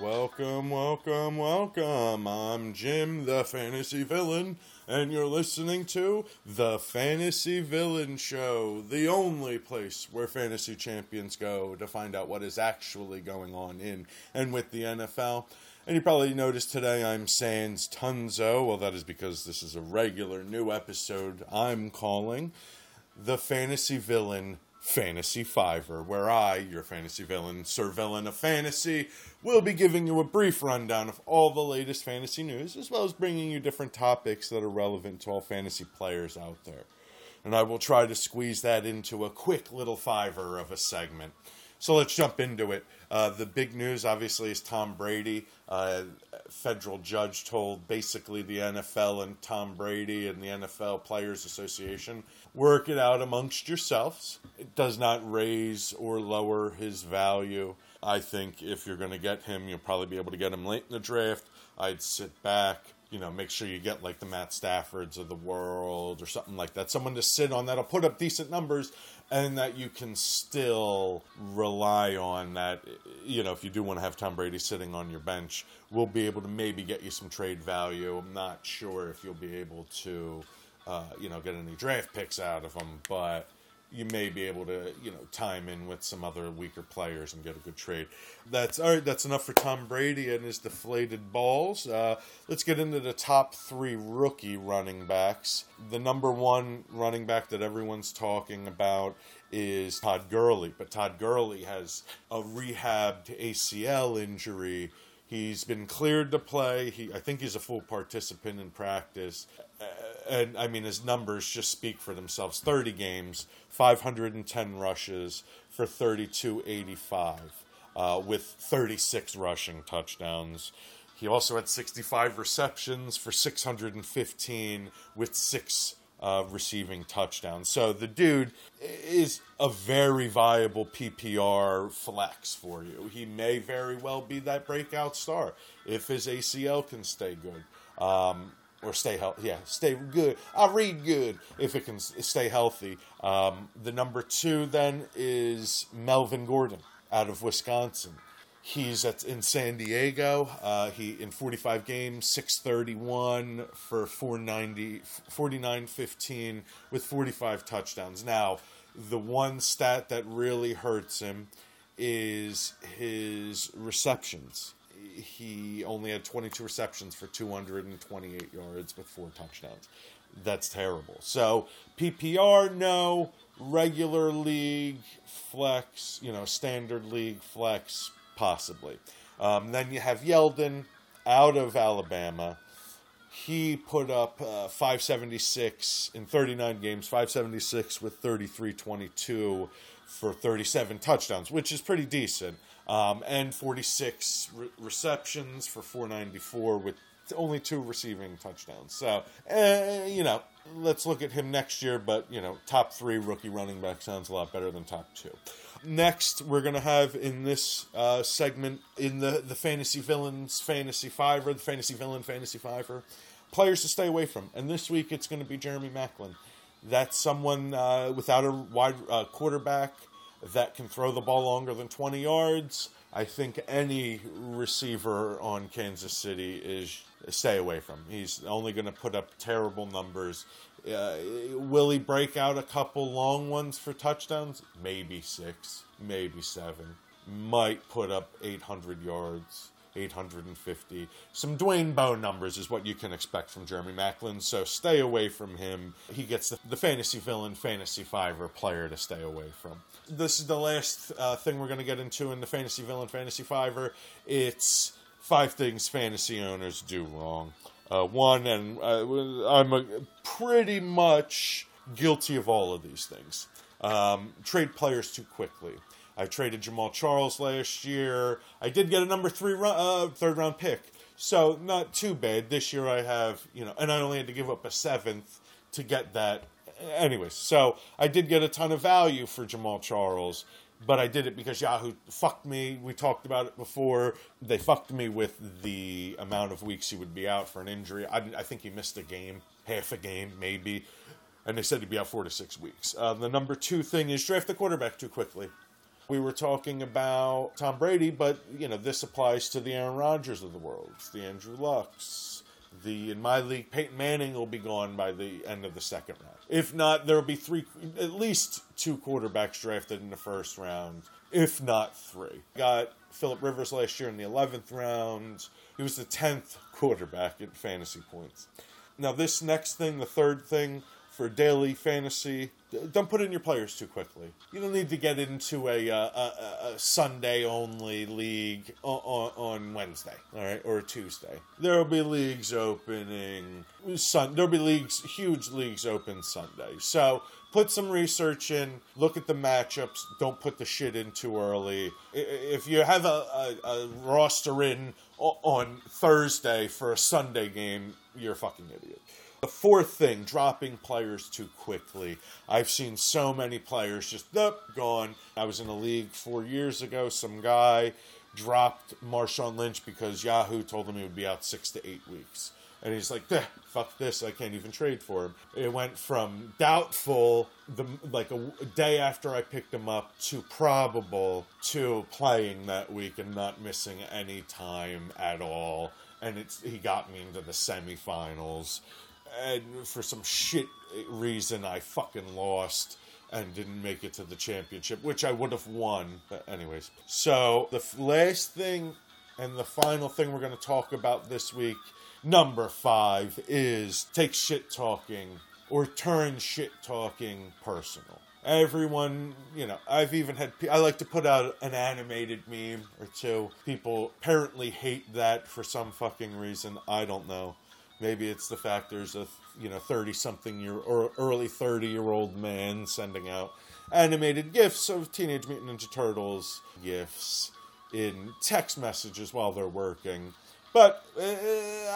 Welcome, welcome, welcome. I'm Jim, the fantasy villain, and you're listening to The Fantasy Villain Show, the only place where fantasy champions go to find out what is actually going on in and with the NFL. And you probably noticed today I'm Sans Tunzo. Well, that is because this is a regular new episode I'm calling The Fantasy Villain Fantasy Fiver, where I, your fantasy villain, Sir Villain of Fantasy, will be giving you a brief rundown of all the latest fantasy news, as well as bringing you different topics that are relevant to all fantasy players out there. And I will try to squeeze that into a quick little fiver of a segment. So let's jump into it. Uh, the big news, obviously, is Tom Brady. Uh, federal judge told basically the NFL and Tom Brady and the NFL Players Association work it out amongst yourselves. It does not raise or lower his value. I think if you're going to get him, you'll probably be able to get him late in the draft. I'd sit back, you know, make sure you get like the Matt Staffords of the world or something like that. Someone to sit on that'll put up decent numbers and that you can still rely on that, you know, if you do want to have Tom Brady sitting on your bench, we'll be able to maybe get you some trade value. I'm not sure if you'll be able to uh, you know, get any draft picks out of them, but you may be able to, you know, time in with some other weaker players and get a good trade. That's all right. That's enough for Tom Brady and his deflated balls. Uh, let's get into the top three rookie running backs. The number one running back that everyone's talking about is Todd Gurley, but Todd Gurley has a rehabbed ACL injury. He's been cleared to play. He, I think he's a full participant in practice and I mean his numbers just speak for themselves. Thirty games, five hundred and ten rushes for thirty two eighty five, uh, with thirty six rushing touchdowns. He also had sixty five receptions for six hundred and fifteen with six uh, receiving touchdowns. So the dude is a very viable PPR flex for you. He may very well be that breakout star if his ACL can stay good. Um, or stay healthy. Yeah, stay good. I read good if it can stay healthy. Um, the number two then is Melvin Gordon out of Wisconsin. He's at, in San Diego. Uh, he in 45 games, 631 for 490, 49.15 with 45 touchdowns. Now, the one stat that really hurts him is his receptions he only had 22 receptions for 228 yards with four touchdowns. That's terrible. So PPR, no. Regular league flex, you know, standard league flex, possibly. Um, then you have Yeldon out of Alabama. He put up uh, 576 in 39 games, 576 with 33 22 for 37 touchdowns, which is pretty decent um, and 46 re- receptions for 494 with only two receiving touchdowns. So, uh, you know, let's look at him next year, but, you know, top three rookie running back sounds a lot better than top two. Next, we're going to have in this uh, segment, in the, the Fantasy Villains Fantasy Fiver, the Fantasy Villain Fantasy Fiver, players to stay away from. And this week, it's going to be Jeremy Maclin. That's someone uh, without a wide uh, quarterback that can throw the ball longer than 20 yards. I think any receiver on Kansas City is stay away from. He's only going to put up terrible numbers. Uh, will he break out a couple long ones for touchdowns? Maybe six, maybe seven. Might put up 800 yards. 850. Some Dwayne Bowe numbers is what you can expect from Jeremy Maclin, so stay away from him. He gets the, the fantasy villain, fantasy fiver player to stay away from. This is the last uh, thing we're going to get into in the fantasy villain, fantasy fiver. It's five things fantasy owners do wrong. Uh, one, and uh, I'm pretty much guilty of all of these things. Um, trade players too quickly. I traded Jamaal Charles last year. I did get a number three uh, third round pick, so not too bad. This year I have you know, and I only had to give up a seventh to get that. Anyways, so I did get a ton of value for Jamaal Charles, but I did it because Yahoo fucked me. We talked about it before. They fucked me with the amount of weeks he would be out for an injury. I, I think he missed a game, half a game, maybe. And they said he'd be out four to six weeks. Uh, the number two thing is draft the quarterback too quickly. We were talking about Tom Brady, but you know this applies to the Aaron Rodgers of the world, the Andrew Lucks. The in my league, Peyton Manning will be gone by the end of the second round. If not, there will be three, at least two quarterbacks drafted in the first round, if not three. Got Philip Rivers last year in the eleventh round. He was the tenth quarterback in fantasy points. Now, this next thing, the third thing for daily fantasy, don't put in your players too quickly. You don't need to get into a, uh, a, a Sunday only league on, on, Wednesday, all right, or Tuesday. There will be leagues opening. Sun, there'll be leagues, huge leagues open Sunday. So put some research in. Look at the matchups. Don't put the shit in too early. If you have a, a, a roster in on Thursday for a Sunday game, you're a fucking idiot. The fourth thing, dropping players too quickly. I've seen so many players just, nope, gone. I was in a league four years ago. Some guy dropped Marshawn Lynch because Yahoo told him he would be out six to eight weeks. And he's like, fuck this, I can't even trade for him. It went from doubtful, the like a, a day after I picked him up, to probable, to playing that week and not missing any time at all. And it's he got me into the semifinals and for some shit reason, I fucking lost and didn't make it to the championship, which I would have won. But anyways, so the last thing and the final thing we're going to talk about this week, number five, is take shit talking or turn shit talking personal. Everyone, you know, I've even had, I like to put out an animated meme or two. People apparently hate that for some fucking reason. I don't know. Maybe it's the fact there's a you know thirty something year or early thirty year old man sending out animated gifs of Teenage Mutant Ninja Turtles gifs in text messages while they're working. But uh,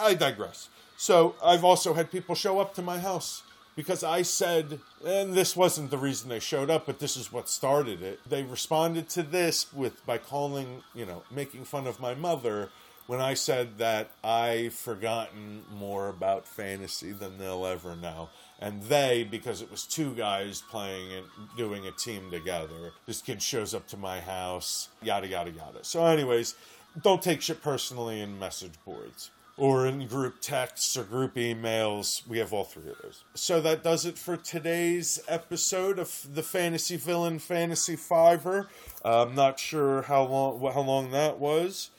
I digress. So I've also had people show up to my house because I said, and this wasn't the reason they showed up, but this is what started it. They responded to this with by calling, you know, making fun of my mother when I said that I've forgotten more about fantasy than they'll ever know. And they, because it was two guys playing and doing a team together, this kid shows up to my house, yada, yada, yada. So, anyways, don't take shit personally in message boards or in group texts or group emails. We have all three of those. So that does it for today's episode of the Fantasy Villain Fantasy Fiver. I'm not sure how long how long that was.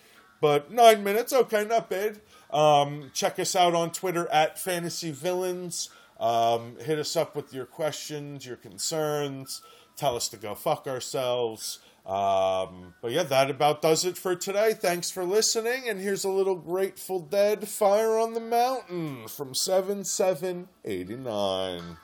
But nine minutes, okay, not bad. Um, check us out on Twitter at Fantasy Villains. Um, hit us up with your questions, your concerns. Tell us to go fuck ourselves. Um, but yeah, that about does it for today. Thanks for listening. And here's a little Grateful Dead Fire on the Mountain from 7789.